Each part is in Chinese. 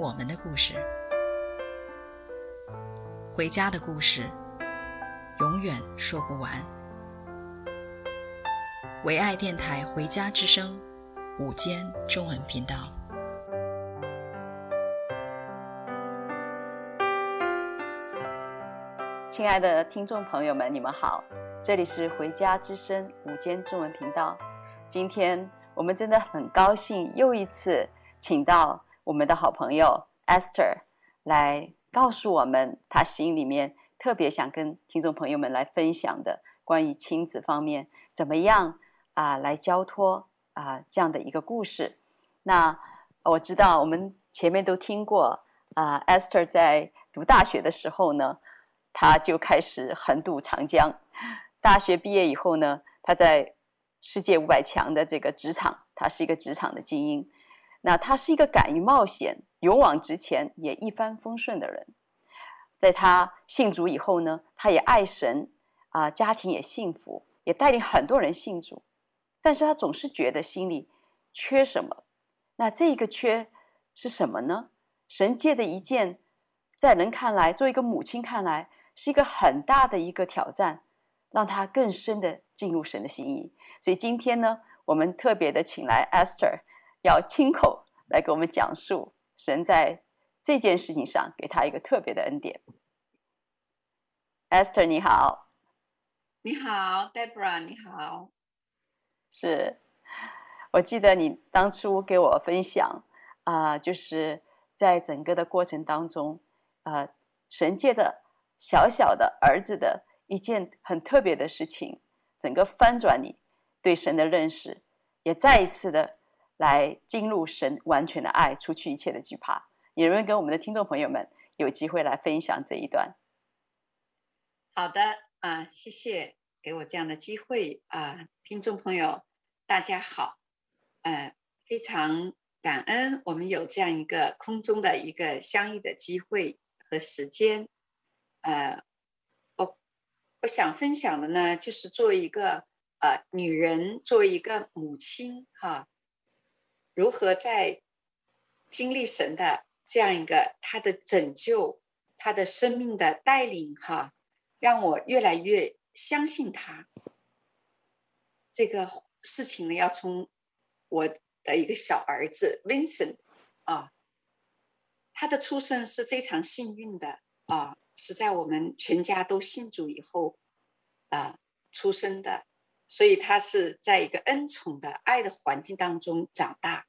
我们的故事，回家的故事，永远说不完。唯爱电台《回家之声》午间中文频道，亲爱的听众朋友们，你们好，这里是《回家之声》午间中文频道。今天我们真的很高兴，又一次请到。我们的好朋友 Esther 来告诉我们，他心里面特别想跟听众朋友们来分享的关于亲子方面怎么样啊来交托啊这样的一个故事。那我知道我们前面都听过啊，Esther 在读大学的时候呢，他就开始横渡长江。大学毕业以后呢，他在世界五百强的这个职场，他是一个职场的精英。那他是一个敢于冒险、勇往直前、也一帆风顺的人。在他信主以后呢，他也爱神，啊、家庭也幸福，也带领很多人信主。但是他总是觉得心里缺什么。那这个缺是什么呢？神借的一件，在人看来，作为一个母亲看来，是一个很大的一个挑战，让他更深的进入神的心意。所以今天呢，我们特别的请来 Esther。要亲口来给我们讲述神在这件事情上给他一个特别的恩典。Esther，你好。你好，Deborah，你好。是，我记得你当初给我分享啊、呃，就是在整个的过程当中，呃，神借着小小的儿子的一件很特别的事情，整个翻转你对神的认识，也再一次的。来进入神完全的爱，除去一切的惧怕。你能不能跟我们的听众朋友们有机会来分享这一段？好的啊，谢谢给我这样的机会啊，听众朋友大家好，呃，非常感恩我们有这样一个空中的一个相遇的机会和时间。呃，我我想分享的呢，就是作为一个呃女人，作为一个母亲哈。如何在经历神的这样一个他的拯救，他的生命的带领，哈，让我越来越相信他。这个事情呢，要从我的一个小儿子 Vincent 啊，他的出生是非常幸运的啊，是在我们全家都信主以后啊出生的，所以他是在一个恩宠的爱的环境当中长大。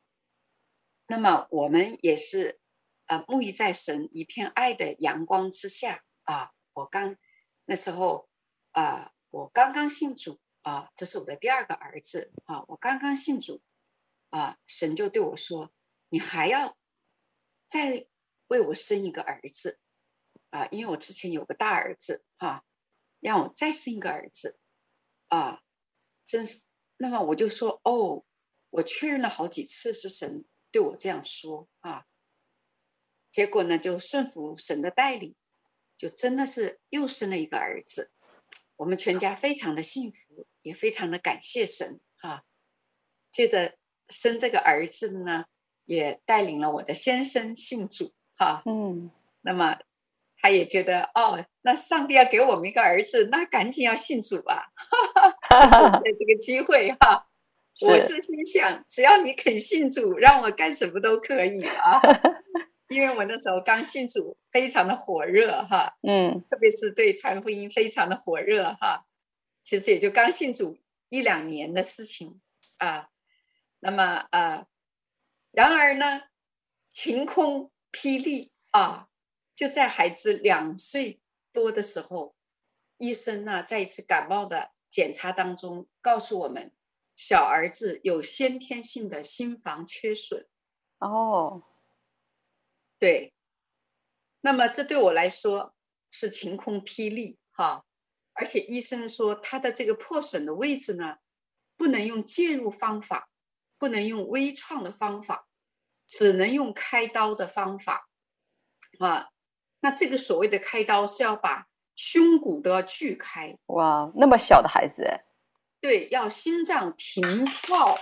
那么我们也是，呃，沐浴在神一片爱的阳光之下啊。我刚那时候啊，我刚刚信主啊，这是我的第二个儿子啊。我刚刚信主啊，神就对我说：“你还要再为我生一个儿子啊，因为我之前有个大儿子啊，让我再生一个儿子啊。”真是，那么我就说：“哦，我确认了好几次是神。”对我这样说啊，结果呢，就顺服神的带领，就真的是又生了一个儿子。我们全家非常的幸福，也非常的感谢神啊。接着生这个儿子呢，也带领了我的先生信主哈。嗯，那么他也觉得哦，那上帝要给我们一个儿子，那赶紧要信主吧，哈哈，就是 这个机会哈。我是心想，只要你肯信主，让我干什么都可以啊！因为我那时候刚信主，非常的火热哈，嗯，特别是对传福音非常的火热哈。其实也就刚信主一两年的事情啊。那么啊，然而呢，晴空霹雳啊，就在孩子两岁多的时候，医生呢在一次感冒的检查当中告诉我们。小儿子有先天性的心房缺损，哦，对。那么这对我来说是晴空霹雳哈，而且医生说他的这个破损的位置呢，不能用介入方法，不能用微创的方法，只能用开刀的方法啊。那这个所谓的开刀是要把胸骨都要锯开。哇，那么小的孩子哎。对，要心脏停跳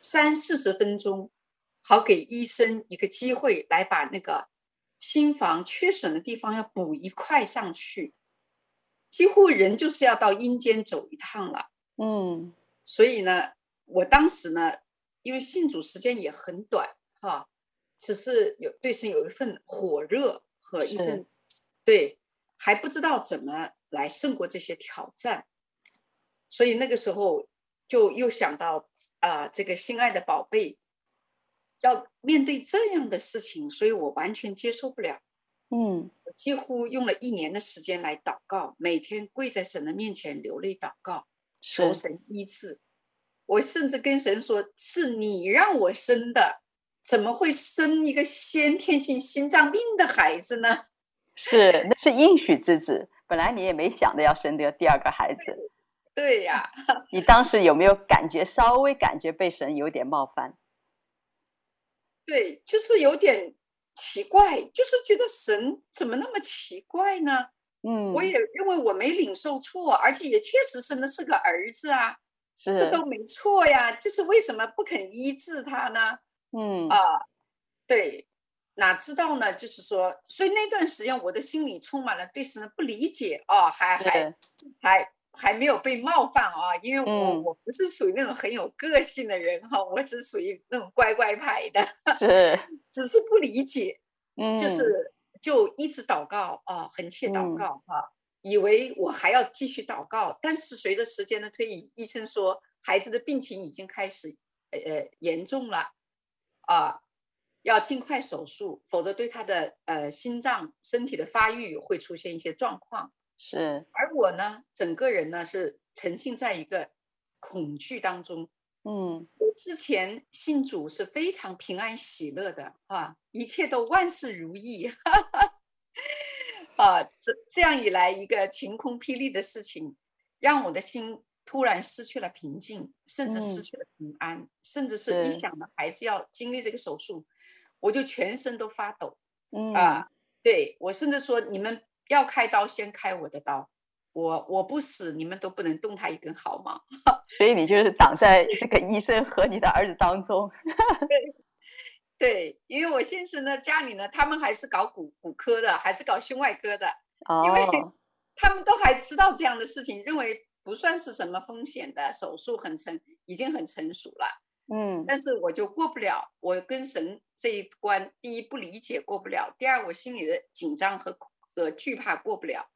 三四十分钟，好给医生一个机会来把那个。心房缺损的地方要补一块上去，几乎人就是要到阴间走一趟了。嗯，所以呢，我当时呢，因为信主时间也很短，哈，只是有对神有一份火热和一份对，还不知道怎么来胜过这些挑战，所以那个时候就又想到啊、呃，这个心爱的宝贝。要面对这样的事情，所以我完全接受不了。嗯，我几乎用了一年的时间来祷告，每天跪在神的面前流泪祷告，求神医治。我甚至跟神说：“是你让我生的，怎么会生一个先天性心脏病的孩子呢？” 是，那是应许之子，本来你也没想着要生的第二个孩子。对呀，你当时有没有感觉稍微感觉被神有点冒犯？对，就是有点奇怪，就是觉得神怎么那么奇怪呢？嗯，我也认为我没领受错，而且也确实生的是个儿子啊，是这都没错呀。就是为什么不肯医治他呢？嗯啊、呃，对，哪知道呢？就是说，所以那段时间我的心里充满了对神的不理解哦，还还还。还没有被冒犯啊，因为我、嗯、我不是属于那种很有个性的人哈，我是属于那种乖乖牌的，是，只是不理解，嗯，就是就一直祷告啊，横切祷告哈、嗯，以为我还要继续祷告，但是随着时间的推移，医生说孩子的病情已经开始呃呃严重了啊，要尽快手术，否则对他的呃心脏身体的发育会出现一些状况。是，而我呢，整个人呢是沉浸在一个恐惧当中。嗯，我之前信主是非常平安喜乐的啊，一切都万事如意。哈 哈啊，这这样一来，一个晴空霹雳的事情，让我的心突然失去了平静，甚至失去了平安，嗯、甚至是一想到孩子要经历这个手术，我就全身都发抖。嗯啊，对，我甚至说你们。要开刀，先开我的刀。我我不死，你们都不能动他一根毫毛。所以你就是挡在这个医生和你的儿子当中。对，对，因为我先生呢，家里呢，他们还是搞骨骨科的，还是搞胸外科的。哦。因为他们都还知道这样的事情，认为不算是什么风险的手术，很成，已经很成熟了。嗯。但是我就过不了，我跟神这一关，第一不理解过不了，第二我心里的紧张和。和惧怕过不了，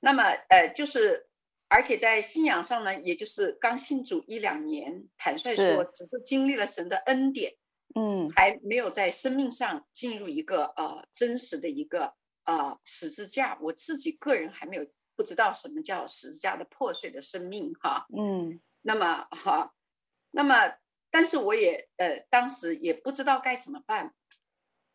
那么呃，就是而且在信仰上呢，也就是刚信主一两年，坦率说，只是经历了神的恩典，嗯，还没有在生命上进入一个呃真实的一个呃十字架，我自己个人还没有不知道什么叫十字架的破碎的生命哈，嗯，那么哈，那么但是我也呃当时也不知道该怎么办，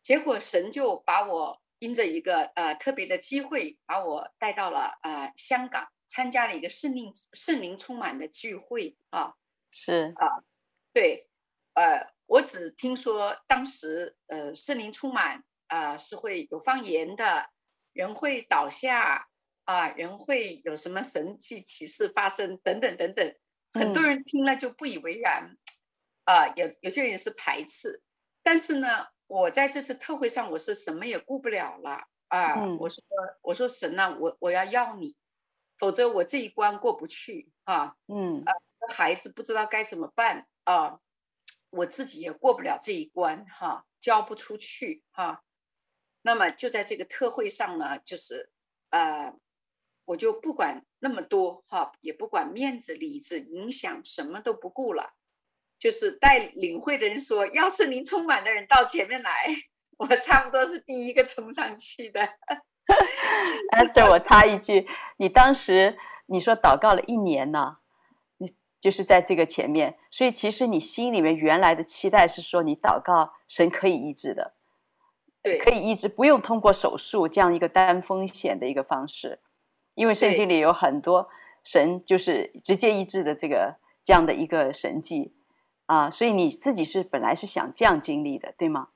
结果神就把我。因着一个呃特别的机会，把我带到了呃香港，参加了一个圣灵圣灵充满的聚会啊，是。啊，对，呃，我只听说当时呃圣灵充满啊、呃、是会有方言的，人会倒下啊，人会有什么神迹奇事发生等等等等，很多人听了就不以为然，啊、嗯呃，有有些人是排斥，但是呢。我在这次特会上，我是什么也顾不了了啊！嗯、我说，我说神呐、啊，我我要要你，否则我这一关过不去啊！嗯啊，孩子不知道该怎么办啊，我自己也过不了这一关哈、啊，交不出去哈、啊。那么就在这个特会上呢，就是呃，我就不管那么多哈、啊，也不管面子、里子、影响，什么都不顾了。就是带领会的人说，要是您充满的人到前面来，我差不多是第一个冲上去的。Esther，我插一句，你当时你说祷告了一年呢，你就是在这个前面，所以其实你心里面原来的期待是说，你祷告神可以医治的。对，可以医治，不用通过手术这样一个担风险的一个方式，因为圣经里有很多神就是直接医治的这个这样的一个神迹啊，所以你自己是本来是想这样经历的，对吗？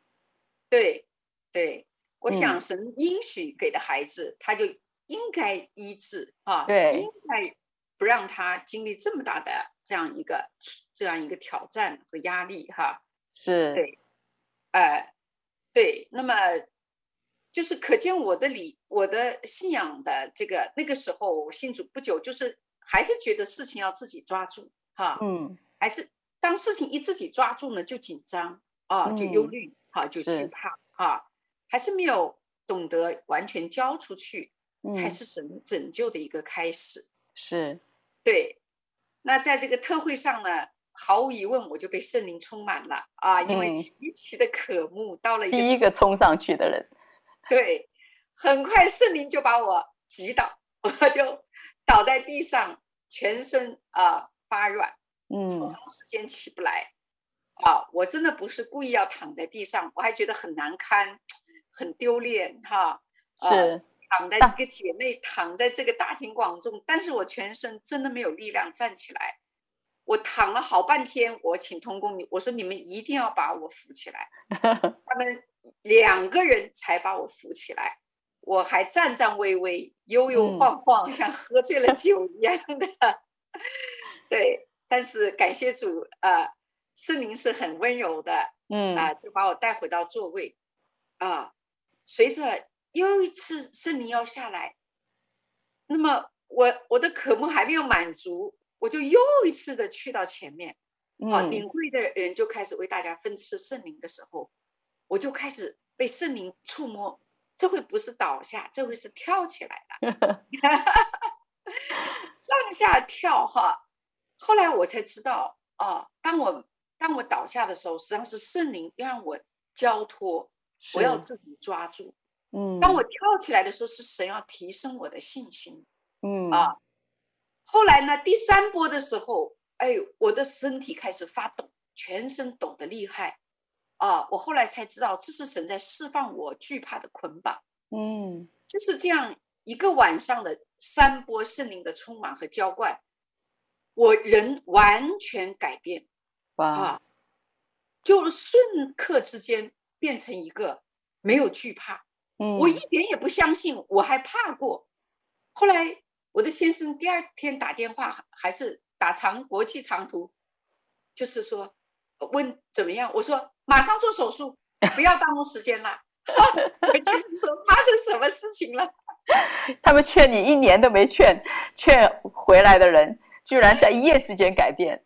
对，对，我想神应许给的孩子，嗯、他就应该医治啊，对，应该不让他经历这么大的这样一个这样一个挑战和压力哈，是，对，呃，对，那么就是可见我的理，我的信仰的这个那个时候我信主不久，就是还是觉得事情要自己抓住哈，嗯，还是当事情一自己抓住呢，就紧张啊，就忧虑。嗯好，就惧怕啊，还是没有懂得完全交出去，嗯、才是神拯救的一个开始。是，对。那在这个特会上呢，毫无疑问，我就被圣灵充满了啊，因为极其的渴慕，到了一个第一个冲上去的人。对，很快圣灵就把我击倒，我就倒在地上，全身啊发软，嗯，长时间起不来。啊，我真的不是故意要躺在地上，我还觉得很难堪，很丢脸哈。是、呃、躺在一个姐妹躺在这个大庭广众，但是我全身真的没有力量站起来。我躺了好半天，我请同工，我说你们一定要把我扶起来。他们两个人才把我扶起来，我还颤颤巍巍、悠悠晃晃，嗯、像喝醉了酒一样的。对，但是感谢主啊。呃圣灵是很温柔的，嗯啊，就把我带回到座位，啊，随着又一次圣灵要下来，那么我我的渴慕还没有满足，我就又一次的去到前面，啊，领会的人就开始为大家分赐圣灵的时候，我就开始被圣灵触摸，这回不是倒下，这回是跳起来了，上下跳哈，后来我才知道，啊，当我。当我倒下的时候，实际上是圣灵让我交托，我要自己抓住。嗯，当我跳起来的时候，是神要提升我的信心。嗯啊，后来呢，第三波的时候，哎，我的身体开始发抖，全身抖得厉害。啊，我后来才知道，这是神在释放我惧怕的捆绑。嗯，就是这样一个晚上的三波圣灵的充满和浇灌，我人完全改变。啊，就瞬刻之间变成一个没有惧怕，嗯，我一点也不相信我还怕过。后来我的先生第二天打电话，还是打长国际长途，就是说问怎么样，我说马上做手术，不要耽误时间了。我先生说发生什么事情了？他们劝你一年都没劝，劝回来的人居然在一夜之间改变。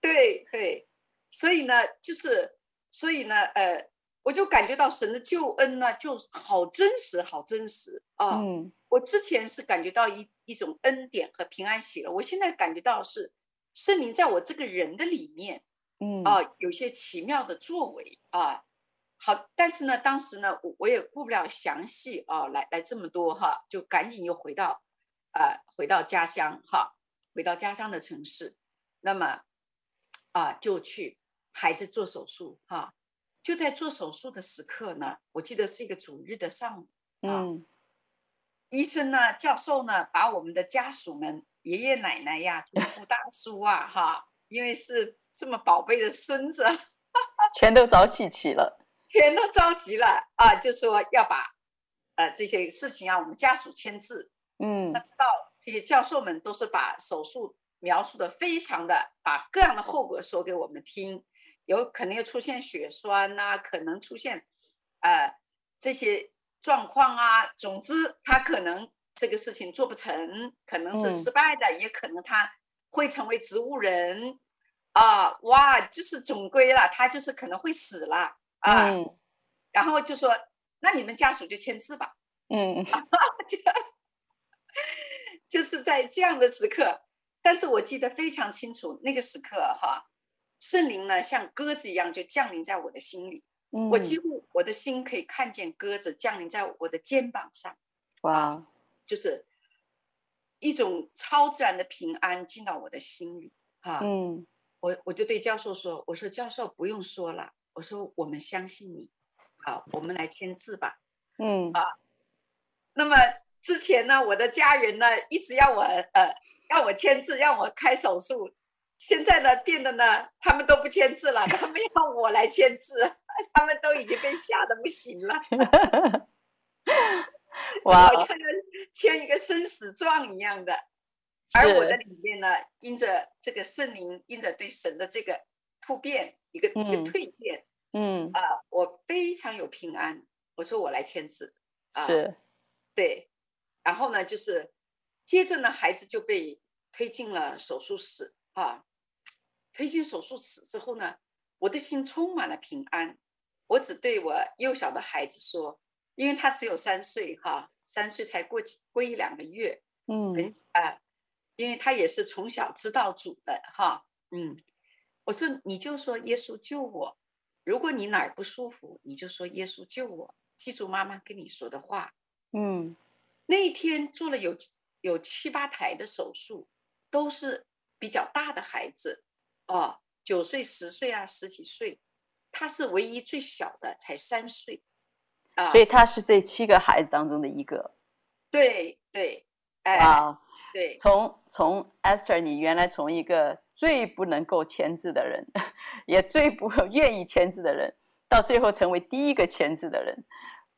对对。所以呢，就是，所以呢，呃，我就感觉到神的救恩呢，就好真实，好真实啊！嗯，我之前是感觉到一一种恩典和平安喜乐，我现在感觉到是圣灵在我这个人的里面，嗯啊，有些奇妙的作为啊。好，但是呢，当时呢，我我也顾不了详细啊，来来这么多哈，就赶紧又回到，呃，回到家乡哈，回到家乡的城市，那么啊，就去。孩子做手术哈，就在做手术的时刻呢，我记得是一个主日的上午啊，嗯，医生呢，教授呢，把我们的家属们，爷爷奶奶呀，姑姑大叔啊，哈，因为是这么宝贝的孙子，全都召集起了，全都着急了啊，就说要把呃这些事情啊我们家属签字，嗯，那知道这些教授们都是把手术描述的非常的，把各样的后果说给我们听。有可能又出现血栓呐、啊，可能出现，呃，这些状况啊。总之，他可能这个事情做不成，可能是失败的，嗯、也可能他会成为植物人，啊，哇，就是总归了，他就是可能会死了啊。嗯、然后就说，那你们家属就签字吧。嗯，就，就是在这样的时刻，但是我记得非常清楚，那个时刻哈。圣灵呢，像鸽子一样就降临在我的心里，嗯、我几乎我的心可以看见鸽子降临在我的肩膀上，哇，就是一种超自然的平安进到我的心里，哈，嗯，我我就对教授说，我说教授不用说了，我说我们相信你，好，我们来签字吧。嗯啊，那么之前呢，我的家人呢一直要我呃要我签字，让我开手术。现在呢变得呢，他们都不签字了，他们要我来签字，他们都已经被吓得不行了。哇，好像要签一个生死状一样的。而我的里面呢，因着这个圣灵，因着对神的这个突变，一个、嗯、一个蜕变，嗯啊、呃，我非常有平安。我说我来签字，啊、呃，是，对，然后呢，就是接着呢，孩子就被推进了手术室啊。推进手术室之后呢，我的心充满了平安。我只对我幼小的孩子说，因为他只有三岁哈，三岁才过过一两个月，嗯，很啊、呃，因为他也是从小知道主的哈，嗯，我说你就说耶稣救我，如果你哪儿不舒服，你就说耶稣救我，记住妈妈跟你说的话，嗯，那一天做了有有七八台的手术，都是比较大的孩子。哦，九岁、十岁啊，十几岁，他是唯一最小的，才三岁，啊，所以他是这七个孩子当中的一个。对对，哎，啊，对，从从 Esther，你原来从一个最不能够签字的人，也最不愿意签字的人，到最后成为第一个签字的人，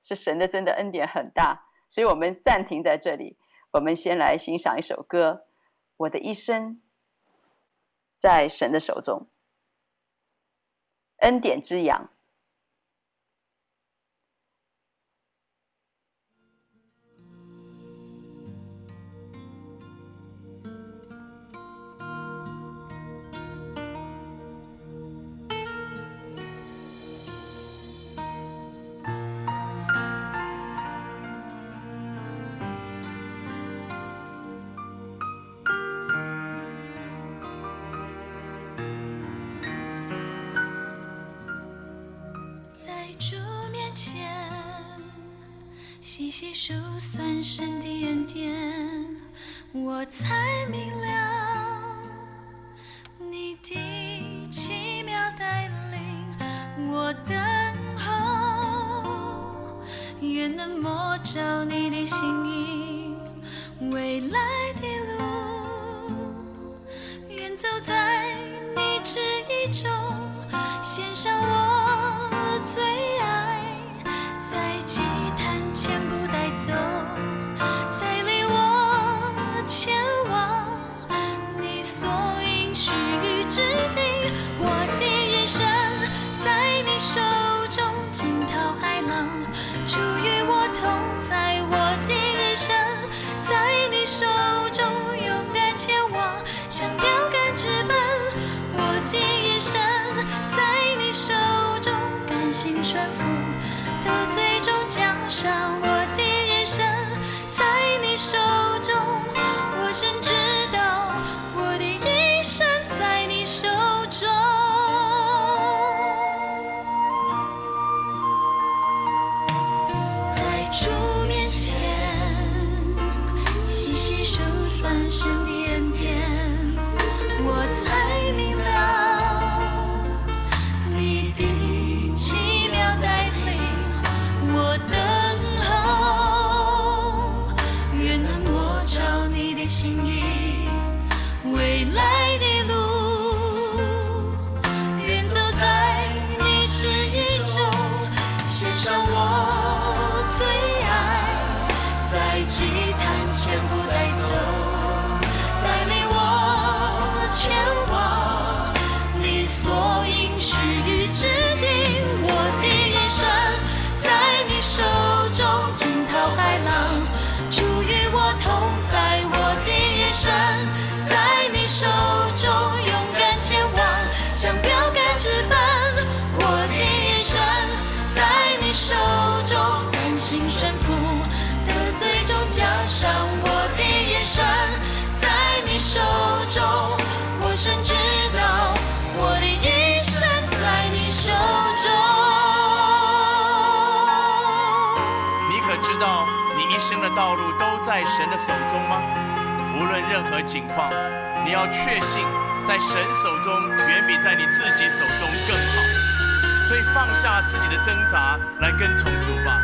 是神的真的恩典很大。所以我们暂停在这里，我们先来欣赏一首歌，《我的一生》。在神的手中，恩典之羊。就算神的恩典，我才明了你的奇妙带领。我等候，愿能摸着你的心意，未来的路，愿走在你旨意中，献上我在神的手中吗？无论任何境况，你要确信，在神手中远比在你自己手中更好。所以放下自己的挣扎，来跟从主吧。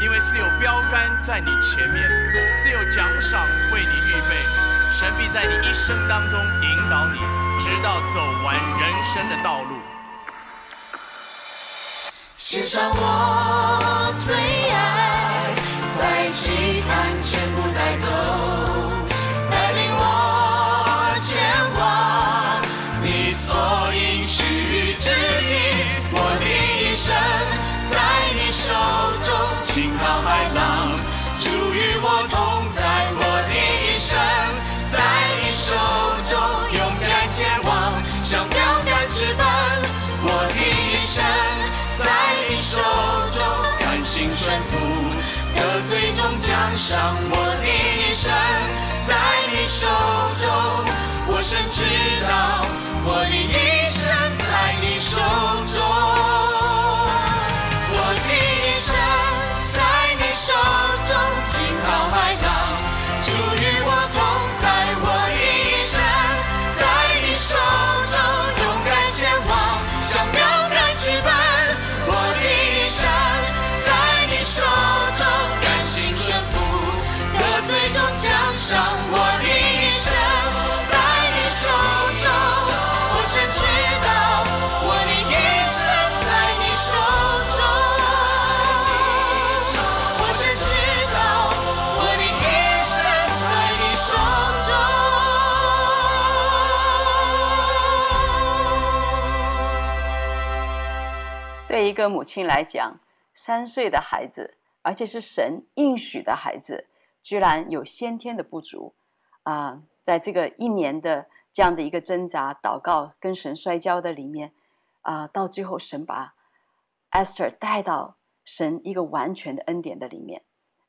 因为是有标杆在你前面，是有奖赏为你预备。神必在你一生当中引导你，直到走完人生的道路。献上我最，在祭坛全部带走，终奖赏我的一生。在你手中，我深知道我的一生在你手中。我的一生在你手中，个母亲来讲，三岁的孩子，而且是神应许的孩子，居然有先天的不足啊、在这个一年的这样的一个挣扎、祷告、跟神摔跤的里面啊、到最后神把 Esther 带到神一个完全的恩典的里面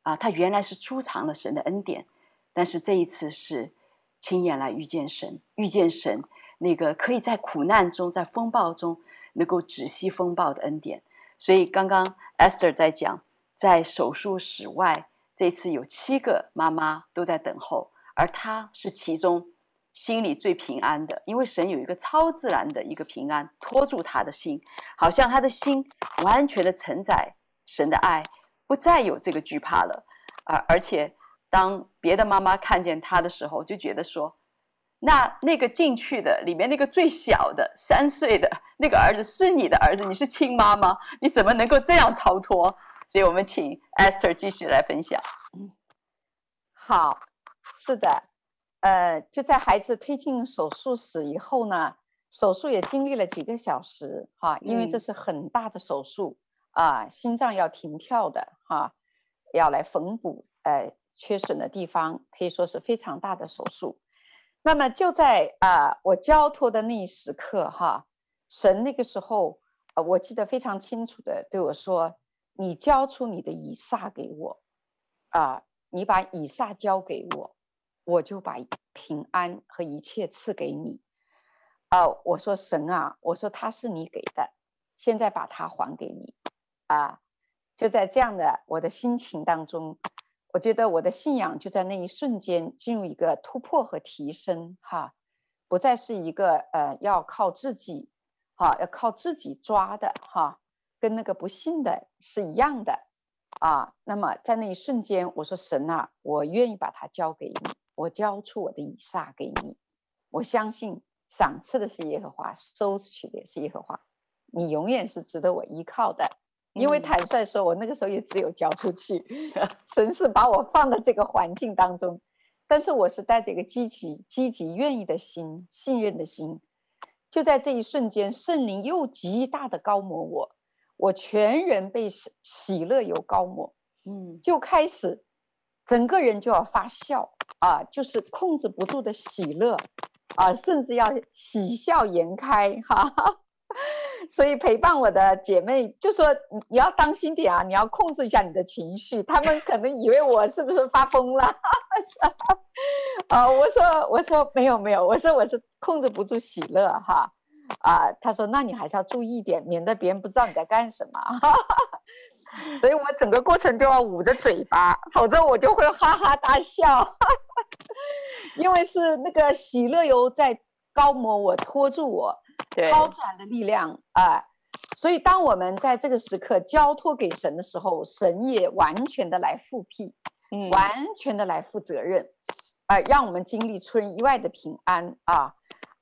啊、他原来是储藏了神的恩典，但是这一次是亲眼来遇见神，遇见神那个可以在苦难中、在风暴中。能够止息风暴的恩典，所以刚刚 Esther 在讲，在手术室外，这次有七个妈妈都在等候，而她是其中心里最平安的，因为神有一个超自然的一个平安托住她的心，好像她的心完全的承载神的爱，不再有这个惧怕了。而而且当别的妈妈看见她的时候，就觉得说。那那个进去的里面那个最小的三岁的那个儿子是你的儿子，你是亲妈吗？你怎么能够这样超脱？所以我们请 Esther 继续来分享。嗯，好，是的，呃，就在孩子推进手术室以后呢，手术也经历了几个小时哈，因为这是很大的手术啊，心脏要停跳的哈，要来缝补呃缺损的地方，可以说是非常大的手术。那么就在啊、我交托的那一时刻，哈，神那个时候，呃，我记得非常清楚的对我说：“你交出你的以撒给我，啊、你把以撒交给我，我就把平安和一切赐给你。”啊，我说神啊，我说他是你给的，现在把他还给你，啊，就在这样的我的心情当中。我觉得我的信仰就在那一瞬间进入一个突破和提升，哈，不再是一个呃要靠自己，哈，要靠自己抓的，哈，跟那个不信的是一样的，啊，那么在那一瞬间，我说神啊，我愿意把它交给你，我交出我的以撒给你，我相信赏赐的是耶和华，收取的是耶和华，你永远是值得我依靠的。因为坦率说，我那个时候也只有交出去，神是把我放在这个环境当中，但是我是带着一个积极、积极、愿意的心、信任的心。就在这一瞬间，圣灵又极大的高抹我，我全人被喜乐油高抹，嗯，就开始整个人就要发笑啊，就是控制不住的喜乐啊，甚至要喜笑颜开，哈哈。所以陪伴我的姐妹就说：“你要当心点啊，你要控制一下你的情绪。他们可能以为我是不是发疯了？”啊，我说我说没有没有，我说我是控制不住喜乐哈。啊，他说那你还是要注意一点，免得别人不知道你在干什么。所以我整个过程都要捂着嘴巴，否则我就会哈哈大笑。因为是那个喜乐油在高抹我，拖住我。超自然的力量啊、呃，所以当我们在这个时刻交托给神的时候，神也完全的来复辟，嗯，完全的来负责任，呃，让我们经历出人意外的平安啊。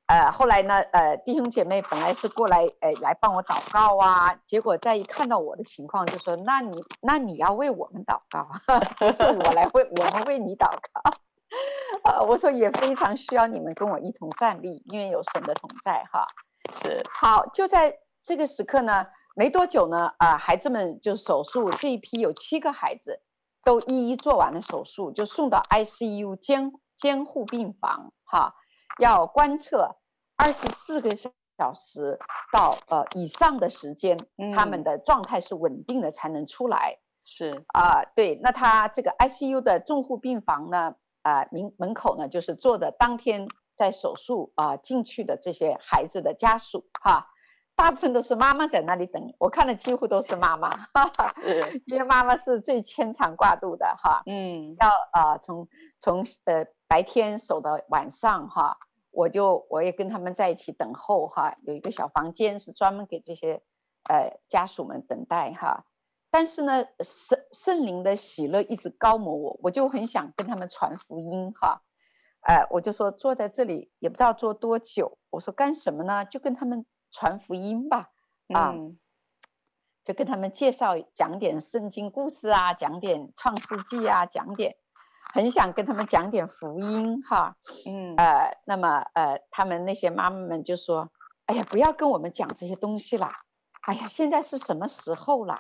呃，后来呢，呃，弟兄姐妹本来是过来，呃，来帮我祷告啊，结果再一看到我的情况，就说：“那你，那你要为我们祷告，不是我来为我们为你祷告。”呃，我说也非常需要你们跟我一同站立，因为有神的同在，哈。是。好，就在这个时刻呢，没多久呢，啊、呃，孩子们就手术，这一批有七个孩子，都一一做完了手术，就送到 ICU 监监护病房，哈。要观测二十四个小时到呃以上的时间，嗯、他们的状态是稳定的才能出来。是啊、呃，对。那他这个 ICU 的重护病房呢，啊、呃，门门口呢，就是做的当天在手术啊、呃、进去的这些孩子的家属哈，大部分都是妈妈在那里等。我看的几乎都是妈妈，哈哈，因为妈妈是最牵肠挂肚的哈。嗯，要啊、呃、从从呃白天守到晚上哈。我就我也跟他们在一起等候哈，有一个小房间是专门给这些呃家属们等待哈。但是呢，圣圣灵的喜乐一直高摩我，我就很想跟他们传福音哈。呃，我就说坐在这里也不知道坐多久，我说干什么呢？就跟他们传福音吧啊，嗯、就跟他们介绍讲点圣经故事啊，讲点创世纪啊，讲点。很想跟他们讲点福音哈，嗯呃，那么呃，他们那些妈妈们就说：“哎呀，不要跟我们讲这些东西啦！哎呀，现在是什么时候啦，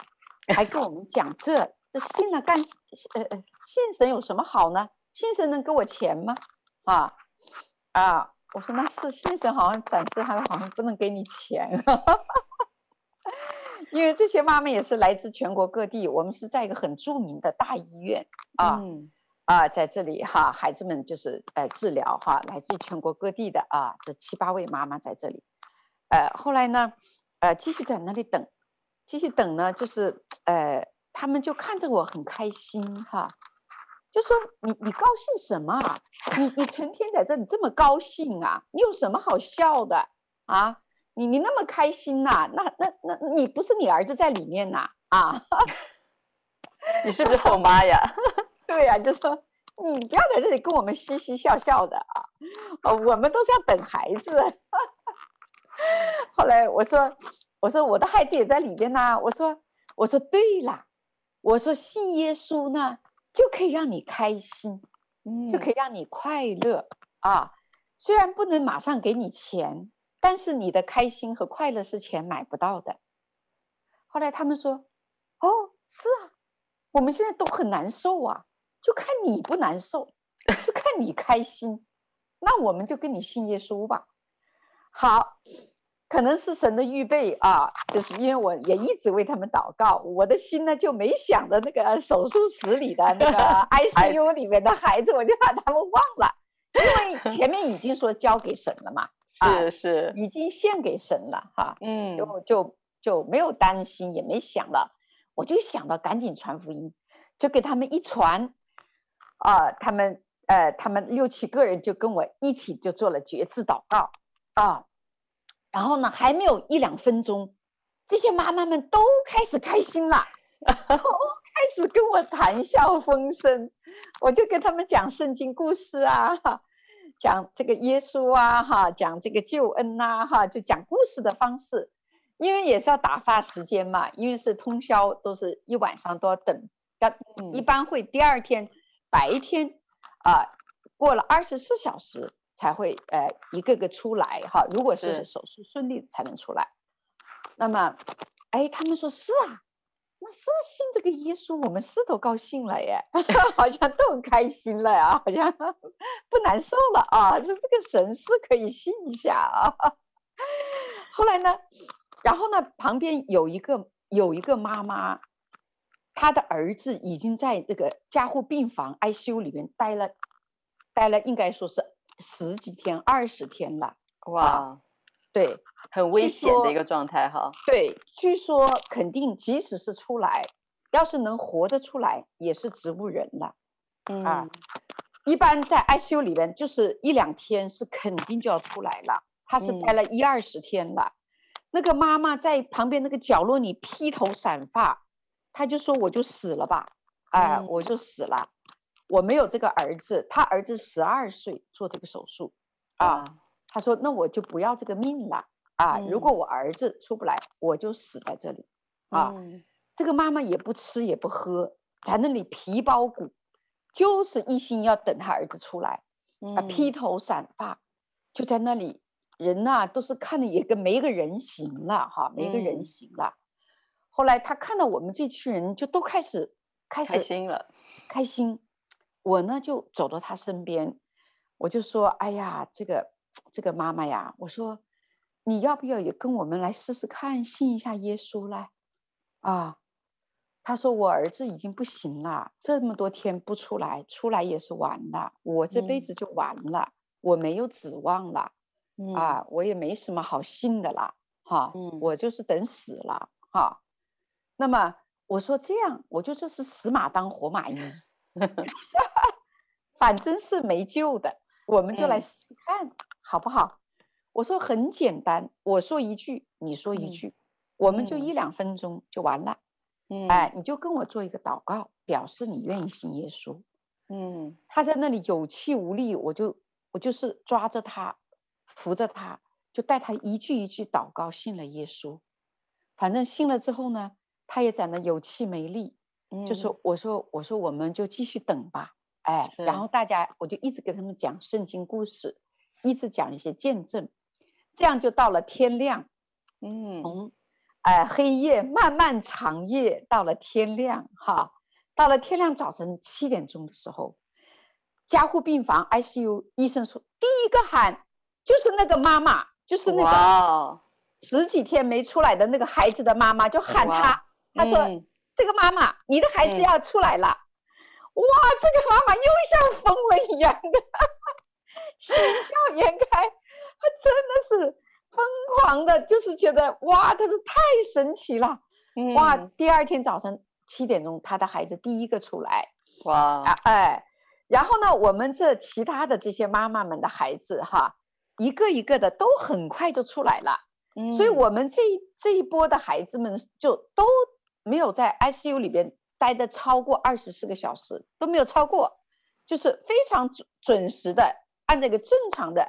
还跟我们讲这？这信了干呃呃，信神有什么好呢？信神能给我钱吗？啊啊！我说那是先生，好像暂时还好像不能给你钱，因为这些妈妈也是来自全国各地，我们是在一个很著名的大医院啊。嗯”啊，在这里哈，孩子们就是呃治疗哈，来自全国各地的啊，这七八位妈妈在这里，呃，后来呢，呃，继续在那里等，继续等呢，就是呃，他们就看着我很开心哈，就说你你高兴什么啊？你你成天在这里这么高兴啊？你有什么好笑的啊？你你那么开心呐、啊？那那那你不是你儿子在里面呐？啊？你是不是后妈呀？对呀、啊，就说你不要在这里跟我们嘻嘻笑笑的啊！哦，我们都是要等孩子。后来我说，我说我的孩子也在里边呐。我说，我说对啦，我说信耶稣呢，就可以让你开心，嗯，就可以让你快乐啊。虽然不能马上给你钱，但是你的开心和快乐是钱买不到的。后来他们说，哦，是啊，我们现在都很难受啊。就看你不难受，就看你开心，那我们就跟你信耶稣吧。好，可能是神的预备啊，就是因为我也一直为他们祷告，我的心呢就没想着那个手术室里的那个 ICU 里面的孩子，我就把他们忘了，因为 前面已经说交给神了嘛，是是，已经献给神了哈，嗯，就就就没有担心，也没想了，我就想到赶紧传福音，就给他们一传。啊，他们呃，他们六七个人就跟我一起就做了决志祷告啊，然后呢，还没有一两分钟，这些妈妈们都开始开心了，都开始跟我谈笑风生，我就跟他们讲圣经故事啊，讲这个耶稣啊，哈，讲这个救恩呐，哈，就讲故事的方式，因为也是要打发时间嘛，因为是通宵，都是一晚上都要等，要一般会第二天。白天，啊、呃，过了二十四小时才会呃一个个出来哈。如果是手术顺利才能出来。那么，哎，他们说是啊，那是信这个耶稣，我们是都高兴了耶，好像都很开心了呀，好像不难受了啊。说这个神是可以信一下啊。后来呢，然后呢，旁边有一个有一个妈妈。他的儿子已经在那个加护病房 ICU 里面待了，待了应该说是十几天、二十天了。哇，啊、对，很危险的一个状态哈。对，据说肯定即使是出来，要是能活着出来，也是植物人了。嗯、啊，一般在 ICU 里边就是一两天是肯定就要出来了。他是待了一二十天了，那个妈妈在旁边那个角落里披头散发，她就说：“我就死了吧，哎、呃，我就死了，我没有这个儿子，他儿子十二岁做这个手术，啊，他说那我就不要这个命了啊，如果我儿子出不来，我就死在这里，啊，这个妈妈也不吃也不喝，在那里皮包骨，就是一心要等他儿子出来，啊，披头散发，就在那里。”人呐、啊，都是看的也跟没个人形了哈，没个人形了。嗯、后来他看到我们这群人，就都开始开始开心了，开心。我呢就走到他身边，我就说：“哎呀，这个这个妈妈呀，我说你要不要也跟我们来试试看，信一下耶稣来？”啊，他说：“我儿子已经不行了，这么多天不出来，出来也是完了，我这辈子就完了，嗯、我没有指望了。”啊，我也没什么好信的了，哈，嗯，我就是等死了，哈。那么我说这样，我就说是死马当活马医，反正是没救的，我们就来试试看，好不好？我说很简单，我说一句，你说一句，我们就一两分钟就完了，嗯，哎，你就跟我做一个祷告，表示你愿意信耶稣，嗯，他在那里有气无力，我就我就是抓着他。扶着他，就带他一句一句祷告，信了耶稣。反正信了之后呢，他也在那有气没力，嗯、就说：“我说，我说，我们就继续等吧。”哎，然后大家我就一直给他们讲圣经故事，一直讲一些见证，这样就到了天亮。嗯，从哎黑夜漫漫长夜到了天亮，哈，到了天亮早晨七点钟的时候，加护病房 ICU 医生说第一个喊。就是那个妈妈，就是那个十几天没出来的那个孩子的妈妈，就喊他，他说：“这个妈妈，你的孩子要出来了。”哇，这个妈妈又像疯了一样的，喜笑颜开，她真的是疯狂的，就是觉得哇，她说太神奇了。哇，第二天早晨七点钟，她的孩子第一个出来，哇，哎，然后呢，我们这其他的这些妈妈们的孩子哈。一个一个的都很快就出来了，嗯，所以我们这一这一波的孩子们就都没有在 ICU 里边待的超过二十四个小时，都没有超过，就是非常准准时的按这个正常的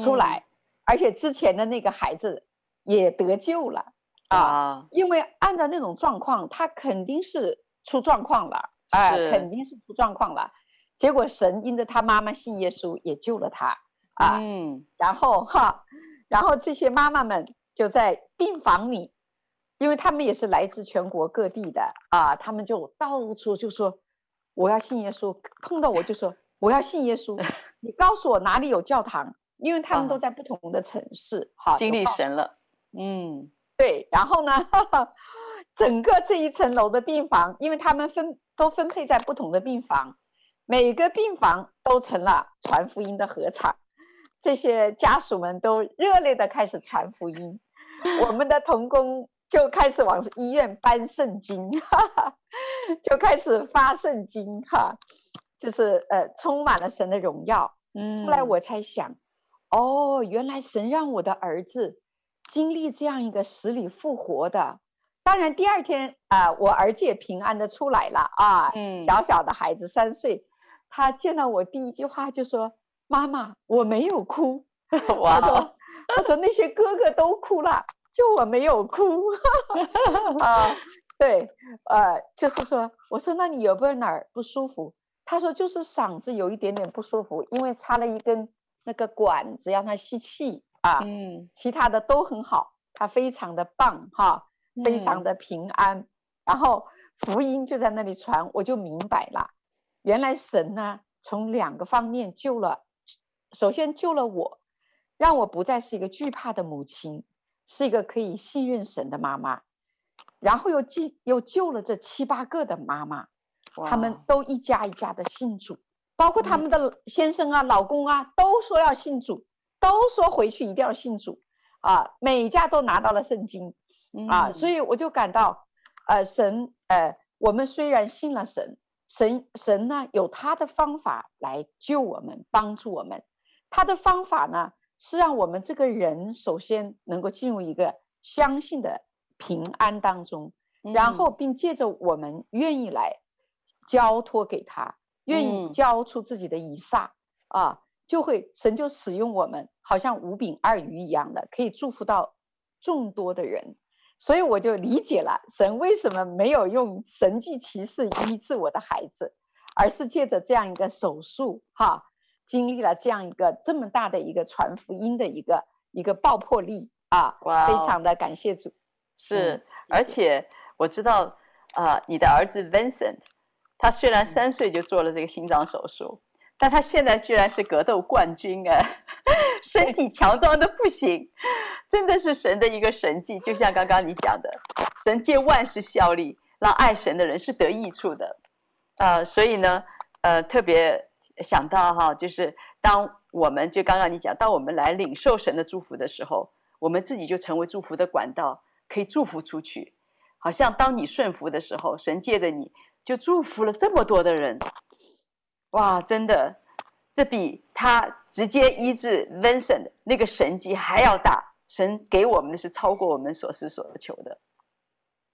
出来，嗯，而且之前的那个孩子也得救了啊，因为按照那种状况，他肯定是出状况了，啊，肯定是出状况了，结果神因着他妈妈信耶稣也救了他。啊，嗯，然后哈，然后这些妈妈们就在病房里，因为他们也是来自全国各地的啊，他们就到处就说我要信耶稣，碰到我就说我要信耶稣，你告诉我哪里有教堂，因为他们都在不同的城市，好、啊、经历神了，嗯，对，然后呢，哈哈，整个这一层楼的病房，因为他们分都分配在不同的病房，每个病房都成了传福音的合场。这些家属们都热烈的开始传福音，我们的童工就开始往医院搬圣经，哈哈，就开始发圣经，哈，就是呃充满了神的荣耀。嗯，后来我才想，哦，原来神让我的儿子经历这样一个死里复活的。当然第二天啊、呃，我儿子也平安的出来了啊，嗯，小小的孩子三岁，他见到我第一句话就说。妈妈，我没有哭。哇他说：“他说那些哥哥都哭了，就我没有哭。”啊，对，呃，就是说，我说那你有没有哪儿不舒服？他说就是嗓子有一点点不舒服，因为插了一根那个管子让他吸气啊。嗯，其他的都很好，他非常的棒哈，非常的平安。嗯、然后福音就在那里传，我就明白了，原来神呢从两个方面救了。首先救了我，让我不再是一个惧怕的母亲，是一个可以信任神的妈妈。然后又救又救了这七八个的妈妈，他们都一家一家的信主，包括他们的先生啊、嗯、老公啊，都说要信主，都说回去一定要信主啊。每一家都拿到了圣经、嗯、啊，所以我就感到，呃，神，呃，我们虽然信了神，神神呢有他的方法来救我们，帮助我们。他的方法呢，是让我们这个人首先能够进入一个相信的平安当中，嗯、然后并借着我们愿意来交托给他，愿意交出自己的以撒、嗯、啊，就会神就使用我们，好像五饼二鱼一样的，可以祝福到众多的人。所以我就理解了神为什么没有用神迹奇事医治我的孩子，而是借着这样一个手术，哈，经历了这样一个这么大的一个传福音的一个一个爆破力啊！Wow, 非常的感谢主。是，嗯、而且我知道啊、呃，你的儿子 Vincent，他虽然三岁就做了这个心脏手术，但他现在居然是格斗冠军啊，身体强壮的不行。真的是神的一个神迹，就像刚刚你讲的，神借万事效力，让爱神的人是得益处的，呃，所以呢，呃，特别想到哈，就是当我们就刚刚你讲，当我们来领受神的祝福的时候，我们自己就成为祝福的管道，可以祝福出去。好像当你顺服的时候，神借着你就祝福了这么多的人，哇，真的，这比他直接医治 Vincent 那个神迹还要大。神给我们的是超过我们所思所求的，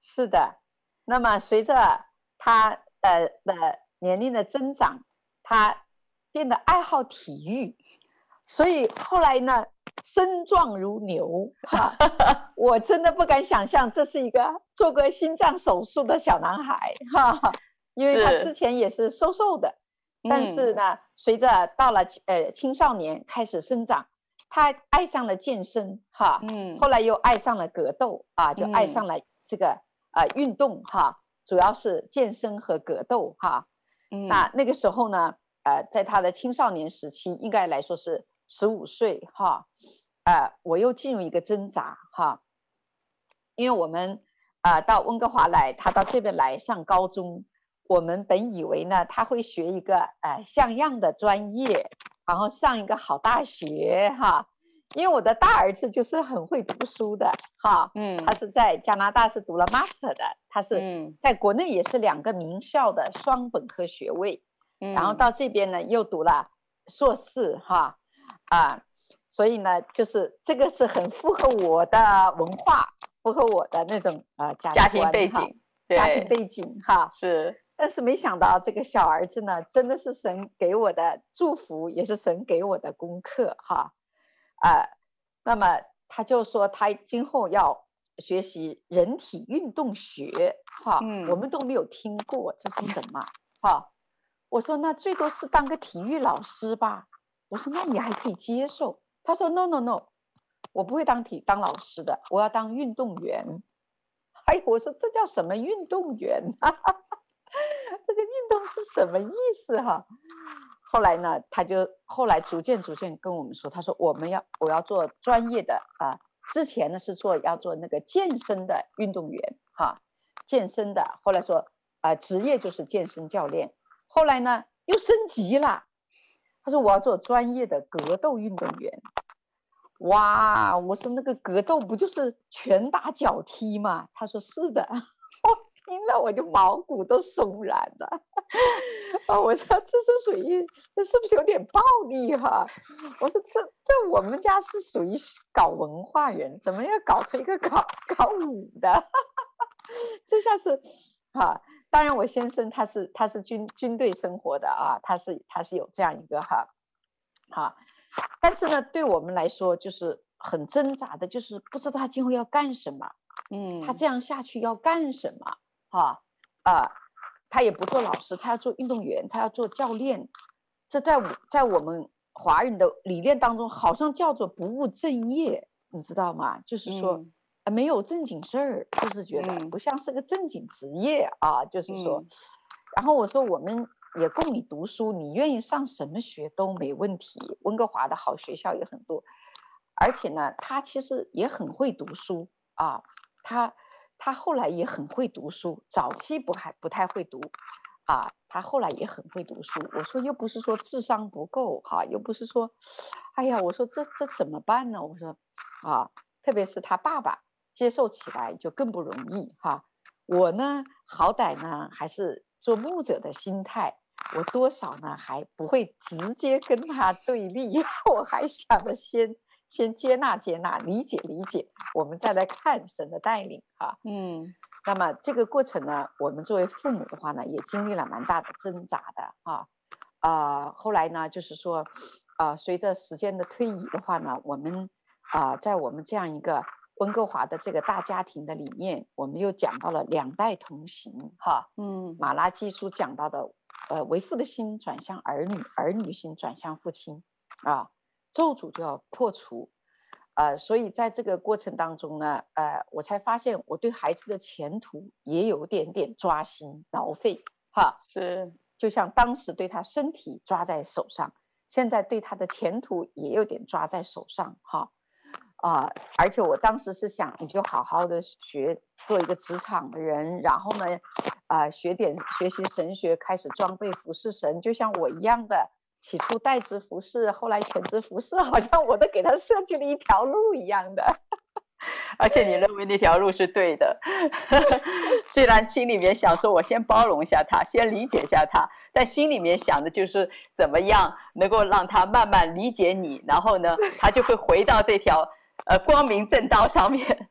是的。那么随着他的的年龄的增长，他变得爱好体育，所以后来呢，身壮如牛。哈，我真的不敢想象这是一个做过心脏手术的小男孩。哈，因为他之前也是瘦瘦的，是但是呢，随着到了呃青少年开始生长。他爱上了健身，哈，嗯，后来又爱上了格斗，啊，就爱上了这个呃运动，哈，主要是健身和格斗，哈，嗯，那那个时候呢，呃，在他的青少年时期，应该来说是十五岁，哈，呃，我又进入一个挣扎，哈，因为我们啊、呃、到温哥华来，他到这边来上高中，我们本以为呢他会学一个呃像样的专业。然后上一个好大学哈，因为我的大儿子就是很会读书的哈，嗯，他是在加拿大是读了 master 的，他是在国内也是两个名校的双本科学位，嗯，然后到这边呢又读了硕士哈，啊，所以呢就是这个是很符合我的文化，符合我的那种啊家家庭背景，家庭背景哈是。但是没想到这个小儿子呢，真的是神给我的祝福，也是神给我的功课哈，啊、呃，那么他就说他今后要学习人体运动学哈，嗯，我们都没有听过这是什么哈，我说那最多是当个体育老师吧，我说那你还可以接受，他说 no no no，我不会当体当老师的，我要当运动员，哎，我说这叫什么运动员？哈哈这个运动是什么意思哈？后来呢，他就后来逐渐逐渐跟我们说，他说我们要我要做专业的啊，之前呢是做要做那个健身的运动员哈，健身的，后来说啊职业就是健身教练，后来呢又升级了，他说我要做专业的格斗运动员，哇，我说那个格斗不就是拳打脚踢吗？他说是的。我听了我就毛骨都悚然了，啊！我说这是属于，这是不是有点暴力哈？我说这这我们家是属于搞文化人，怎么要搞出一个搞搞武的？这下是哈，当然我先生他是他是军军队生活的啊，他是他是有这样一个哈，哈，但是呢，对我们来说就是很挣扎的，就是不知道他今后要干什么，嗯，他这样下去要干什么？哈啊，他也不做老师，他要做运动员，他要做教练。这在在我们华人的理念当中，好像叫做不务正业，你知道吗？就是说，嗯、没有正经事儿，就是觉得不像是个正经职业啊。就是说，嗯、然后我说，我们也供你读书，你愿意上什么学都没问题。温哥华的好学校也很多，而且呢，他其实也很会读书啊，他。他后来也很会读书，早期不还不太会读，啊，他后来也很会读书。我说又不是说智商不够哈，又不是说，哎呀，我说这这怎么办呢？我说，啊，特别是他爸爸接受起来就更不容易哈。我呢，好歹呢还是做牧者的心态，我多少呢还不会直接跟他对立，我还想着先先接纳接纳，理解理解，我们再来看神的带领哈。嗯，那么这个过程呢，我们作为父母的话呢，也经历了蛮大的挣扎的啊啊、呃，后来呢，就是说啊、呃，随着时间的推移的话呢，我们啊、呃，在我们这样一个温哥华的这个大家庭的理念，我们又讲到了两代同行哈。嗯，马拉基书讲到的，呃，为父的心转向儿女，儿女心转向父亲啊。咒诅就要破除，呃，所以在这个过程当中呢，呃，我才发现我对孩子的前途也有点点抓心挠肺，哈，是，就像当时对他身体抓在手上，现在对他的前途也有点抓在手上，哈，啊、而且我当时是想，你就好好的学，做一个职场的人，然后呢，啊、学点学习神学，开始装备服侍神，就像我一样的。起初代职服侍，后来全职服侍，好像我都给他设计了一条路一样的。而且你认为那条路是对的，虽然心里面想说，我先包容一下他，先理解一下他，但心里面想的就是怎么样能够让他慢慢理解你，然后呢，他就会回到这条呃光明正道上面。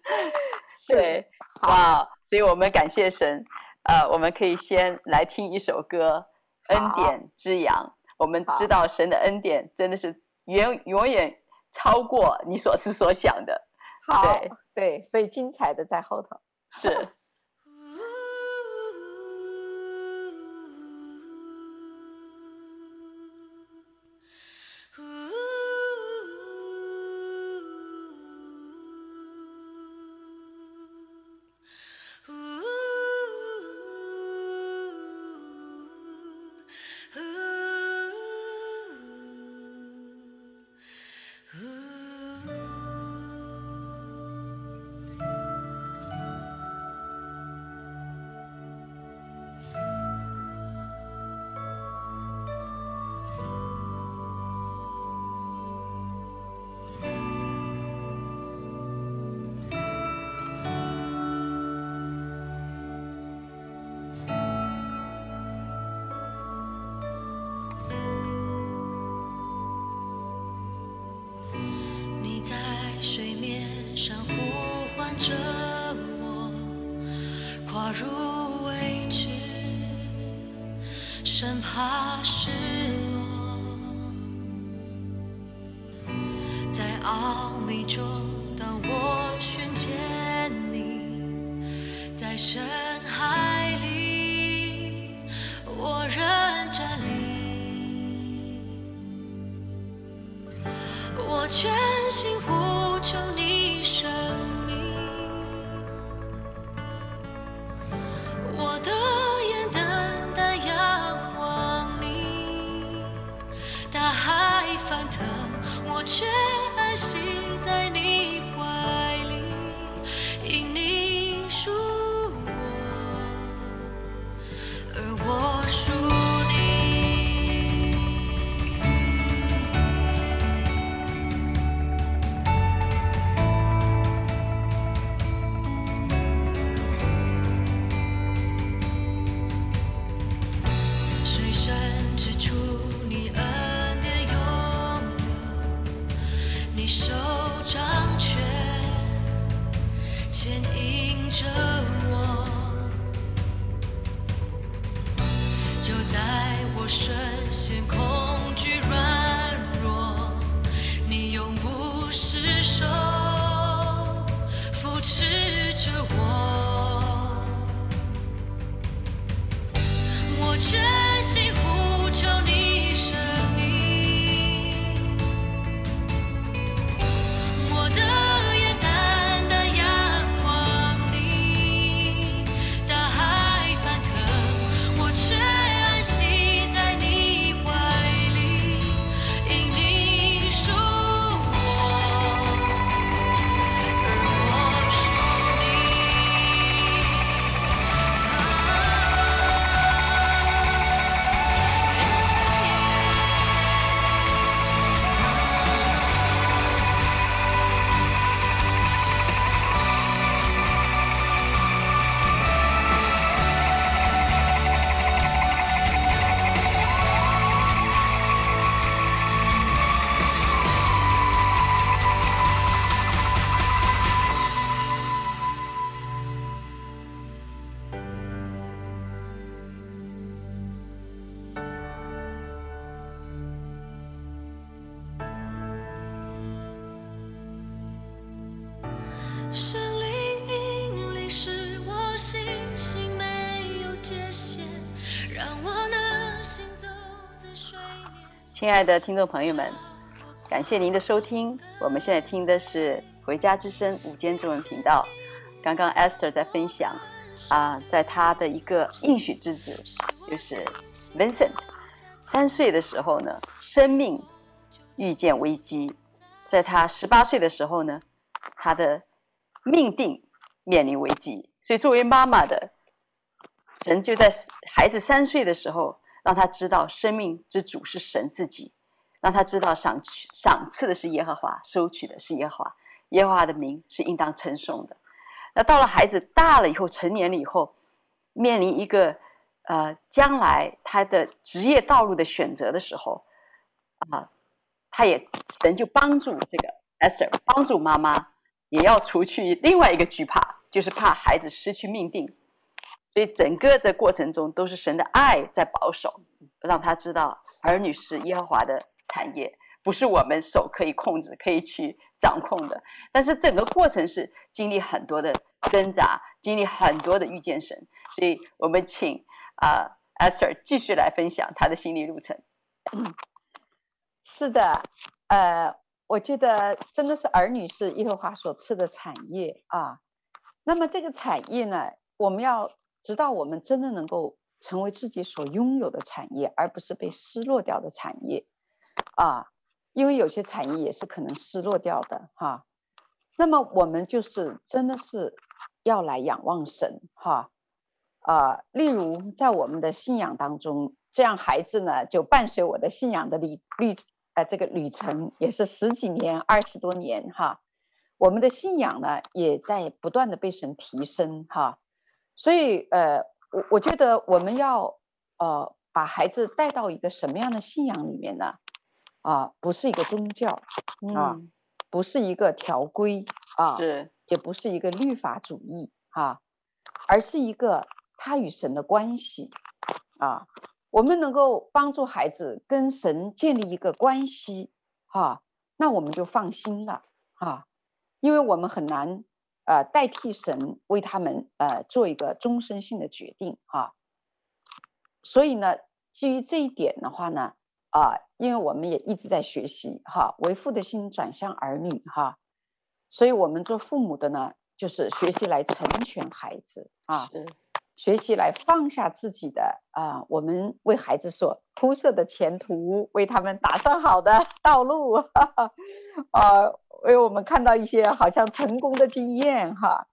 对，哇，所以我们感谢神，呃，我们可以先来听一首歌，《恩典之羊》。我们知道神的恩典真的是远永远超过你所思所想的，好，对对，所以精彩的在后头，是。奥秘中，当我寻见你，在深海里，我仍站立，我全心亲爱的听众朋友们，感谢您的收听。我们现在听的是《回家之声》午间中文频道。刚刚 Esther 在分享啊，在他的一个应许之子，就是 Vincent，三岁的时候呢，生命遇见危机；在他十八岁的时候呢，他的命定面临危机。所以，作为妈妈的，人就在孩子三岁的时候，让他知道生命之主是神自己，让他知道赏赏赐的是耶和华，收取的是耶和华，耶和华的名是应当称颂的。那到了孩子大了以后，成年了以后，面临一个呃将来他的职业道路的选择的时候，啊，他也神就帮助这个 Esther，帮助妈妈，也要除去另外一个惧怕。就是怕孩子失去命定，所以整个这过程中都是神的爱在保守，让他知道儿女是耶和华的产业，不是我们手可以控制、可以去掌控的。但是整个过程是经历很多的挣扎，经历很多的遇见神。所以我们请啊、呃、Esther 继续来分享他的心理路程。是的，呃，我觉得真的是儿女是耶和华所赐的产业啊。那么这个产业呢，我们要直到，我们真的能够成为自己所拥有的产业，而不是被失落掉的产业，啊，因为有些产业也是可能失落掉的哈。那么我们就是真的是要来仰望神哈，啊，例如在我们的信仰当中，这样孩子呢就伴随我的信仰的旅旅呃这个旅程也是十几年、二十多年哈。我们的信仰呢，也在不断的被神提升哈，所以呃，我我觉得我们要呃把孩子带到一个什么样的信仰里面呢？啊，不是一个宗教啊，嗯、不是一个条规啊，是也不是一个律法主义啊，而是一个他与神的关系啊，我们能够帮助孩子跟神建立一个关系哈，那我们就放心了啊。因为我们很难，呃，代替神为他们呃做一个终身性的决定哈，所以呢，基于这一点的话呢，啊、呃，因为我们也一直在学习哈，为父的心转向儿女哈，所以我们做父母的呢，就是学习来成全孩子啊，学习来放下自己的啊、呃，我们为孩子所铺设的前途，为他们打算好的道路，啊。为我们看到一些好像成功的经验，哈，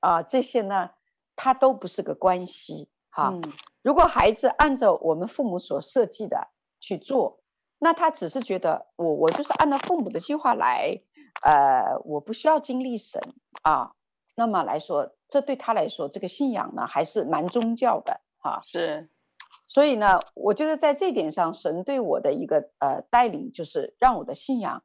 啊，这些呢，它都不是个关系，哈。嗯、如果孩子按照我们父母所设计的去做，那他只是觉得我我就是按照父母的计划来，呃，我不需要经历神啊。那么来说，这对他来说，这个信仰呢，还是蛮宗教的，哈。是。所以呢，我觉得在这点上，神对我的一个呃带领，就是让我的信仰。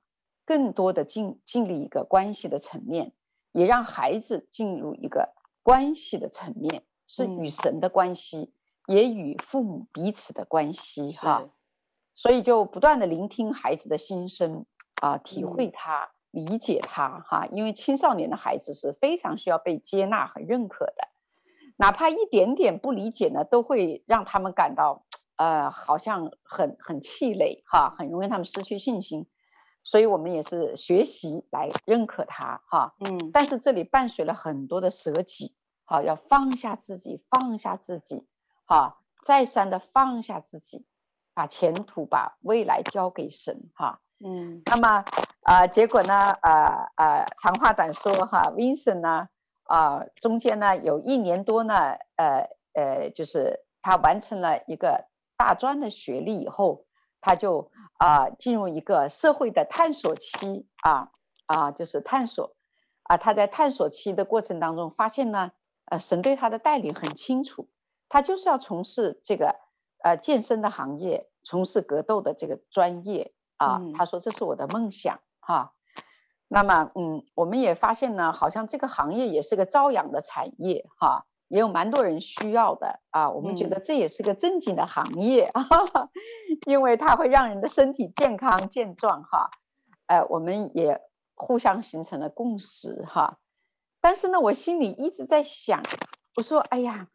更多的进进入一个关系的层面，也让孩子进入一个关系的层面，是与神的关系，嗯、也与父母彼此的关系哈。所以就不断的聆听孩子的心声啊，体会他，嗯、理解他哈。因为青少年的孩子是非常需要被接纳和认可的，哪怕一点点不理解呢，都会让他们感到呃，好像很很气馁哈，很容易他们失去信心。所以我们也是学习来认可他哈，嗯，但是这里伴随了很多的舍己，好，要放下自己，放下自己，哈，再三的放下自己，把前途、把未来交给神，哈，嗯，那么啊、呃，结果呢，呃呃，长话短说哈，Vincent 呢，啊、呃，中间呢有一年多呢，呃呃，就是他完成了一个大专的学历以后。他就啊、呃、进入一个社会的探索期啊啊，就是探索啊。他在探索期的过程当中发现呢，呃，神对他的带领很清楚，他就是要从事这个呃健身的行业，从事格斗的这个专业啊。嗯、他说这是我的梦想哈、啊。那么嗯，我们也发现呢，好像这个行业也是个朝阳的产业哈。啊也有蛮多人需要的啊，我们觉得这也是个正经的行业啊，嗯、因为它会让人的身体健康健壮哈，呃，我们也互相形成了共识哈。但是呢，我心里一直在想，我说，哎呀，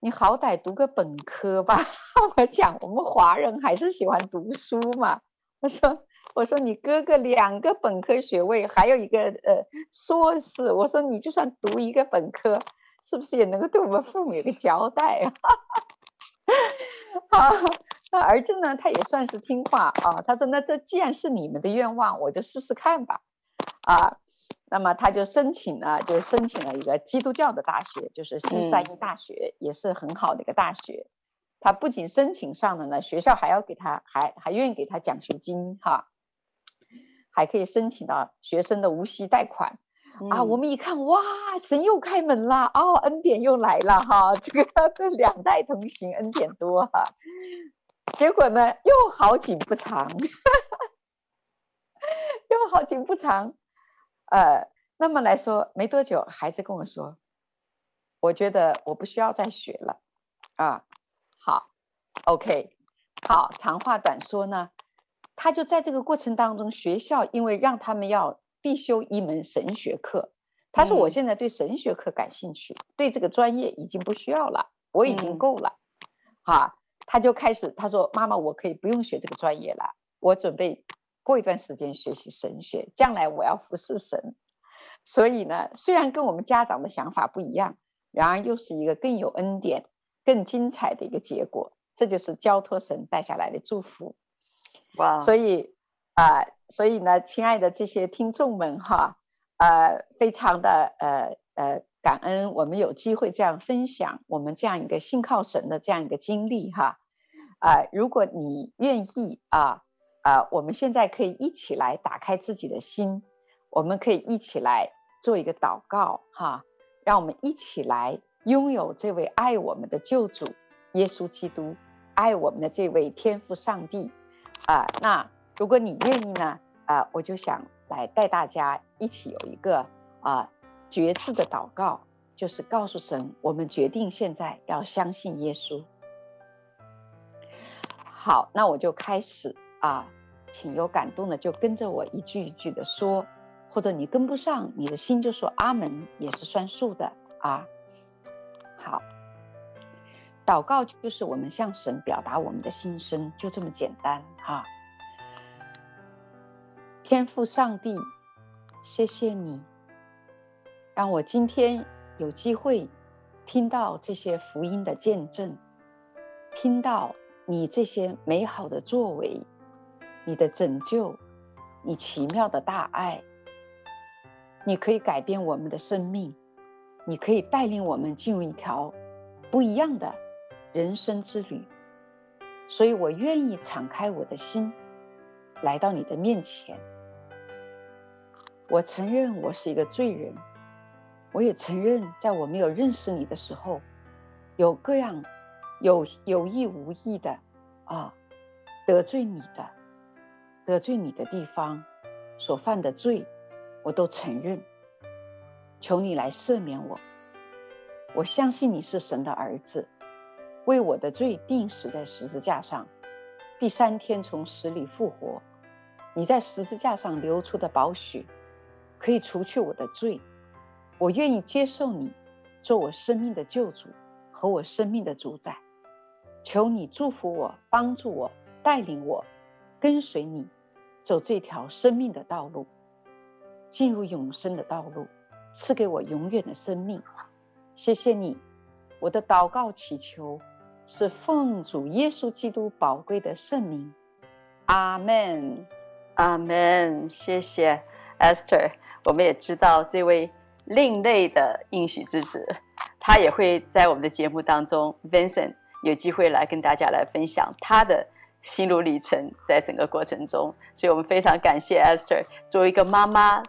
你好歹读个本科吧。我想我们华人还是喜欢读书嘛。我说我说你哥哥两个本科学位，还有一个呃硕士。我说你就算读一个本科，是不是也能够对我们父母有个交代啊？好，那儿子呢，他也算是听话啊。他说：“那这既然是你们的愿望，我就试试看吧。”啊。那么他就申请了，就申请了一个基督教的大学，就是西三一大学，嗯、也是很好的一个大学。他不仅申请上了呢，学校还要给他，还还愿意给他奖学金哈，还可以申请到学生的无息贷款、嗯、啊。我们一看，哇，神又开门啦哦，恩典又来了哈，这个这两代同行，恩典多哈。结果呢，又好景不长，又好景不长。呃，那么来说，没多久，孩子跟我说：“我觉得我不需要再学了。”啊，好，OK，好，长话短说呢，他就在这个过程当中，学校因为让他们要必修一门神学课，他说：“我现在对神学课感兴趣，嗯、对这个专业已经不需要了，我已经够了。嗯”啊，他就开始他说：“妈妈，我可以不用学这个专业了，我准备。”过一段时间学习神学，将来我要服侍神。所以呢，虽然跟我们家长的想法不一样，然而又是一个更有恩典、更精彩的一个结果。这就是交托神带下来的祝福。哇！所以啊、所以呢，亲爱的这些听众们哈，呃，非常的呃呃感恩，我们有机会这样分享我们这样一个信靠神的这样一个经历哈。啊、如果你愿意啊。啊、我们现在可以一起来打开自己的心，我们可以一起来做一个祷告，哈，让我们一起来拥有这位爱我们的救主耶稣基督，爱我们的这位天父上帝，啊、那如果你愿意呢，啊、我就想来带大家一起有一个啊决志的祷告，就是告诉神，我们决定现在要相信耶稣。好，那我就开始。啊，请有感动的就跟着我一句一句的说，或者你跟不上，你的心就说阿门，也是算数的啊。好，祷告就是我们向神表达我们的心声，就这么简单哈、啊。天父上帝，谢谢你，让我今天有机会听到这些福音的见证，听到你这些美好的作为。你的拯救，你奇妙的大爱，你可以改变我们的生命，你可以带领我们进入一条不一样的人生之旅。所以我愿意敞开我的心，来到你的面前。我承认我是一个罪人，我也承认在我没有认识你的时候，有各样有有意无意的啊得罪你的。得罪你的地方，所犯的罪，我都承认。求你来赦免我。我相信你是神的儿子，为我的罪钉死在十字架上，第三天从死里复活。你在十字架上流出的宝血，可以除去我的罪。我愿意接受你，做我生命的救主和我生命的主宰。求你祝福我，帮助我，带领我。跟随你，走这条生命的道路，进入永生的道路，赐给我永远的生命。谢谢你，我的祷告祈求是奉主耶稣基督宝贵的圣名。阿门，阿门。谢谢 Esther。我们也知道这位另类的应许之子，他也会在我们的节目当中，Vincent 有机会来跟大家来分享他的。心路历程，在整个过程中，所以我们非常感谢 Esther 作为一个妈妈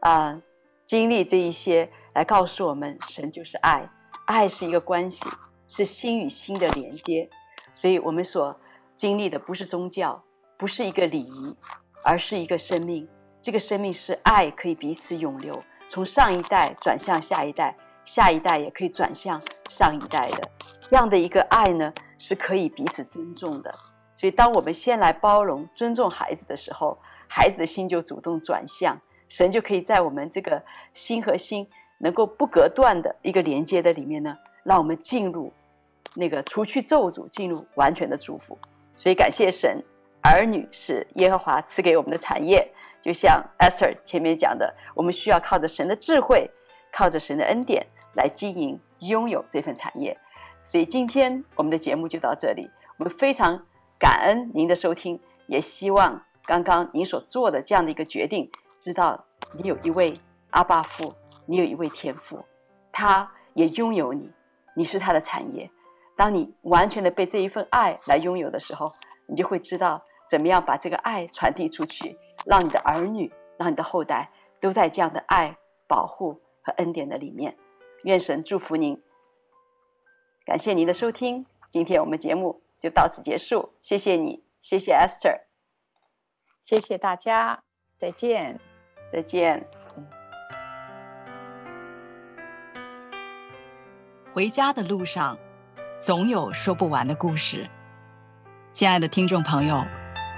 啊、经历这一些，来告诉我们，神就是爱，爱是一个关系，是心与心的连接。所以我们所经历的不是宗教，不是一个礼仪，而是一个生命。这个生命是爱，可以彼此永留，从上一代转向下一代，下一代也可以转向上一代的。这样的一个爱呢，是可以彼此尊重的。所以，当我们先来包容、尊重孩子的时候，孩子的心就主动转向神，就可以在我们这个心和心能够不隔断的一个连接的里面呢，让我们进入那个除去咒诅，进入完全的祝福。所以感谢神，儿女是耶和华赐给我们的产业。就像 Esther 前面讲的，我们需要靠着神的智慧，靠着神的恩典来经营、拥有这份产业。所以今天我们的节目就到这里，我们非常感恩您的收听，也希望刚刚您所做的这样的一个决定，知道你有一位阿爸父，你有一位天父，他也拥有你，你是他的产业。当你完全的被这一份爱来拥有的时候，你就会知道怎么样把这个爱传递出去，让你的儿女、让你的后代都在这样的爱、保护和恩典的里面。愿神祝福您，感谢您的收听，今天我们节目就到此结束。谢谢你，谢谢 Esther，谢谢大家，再见，再见。回家的路上。总有说不完的故事，亲爱的听众朋友，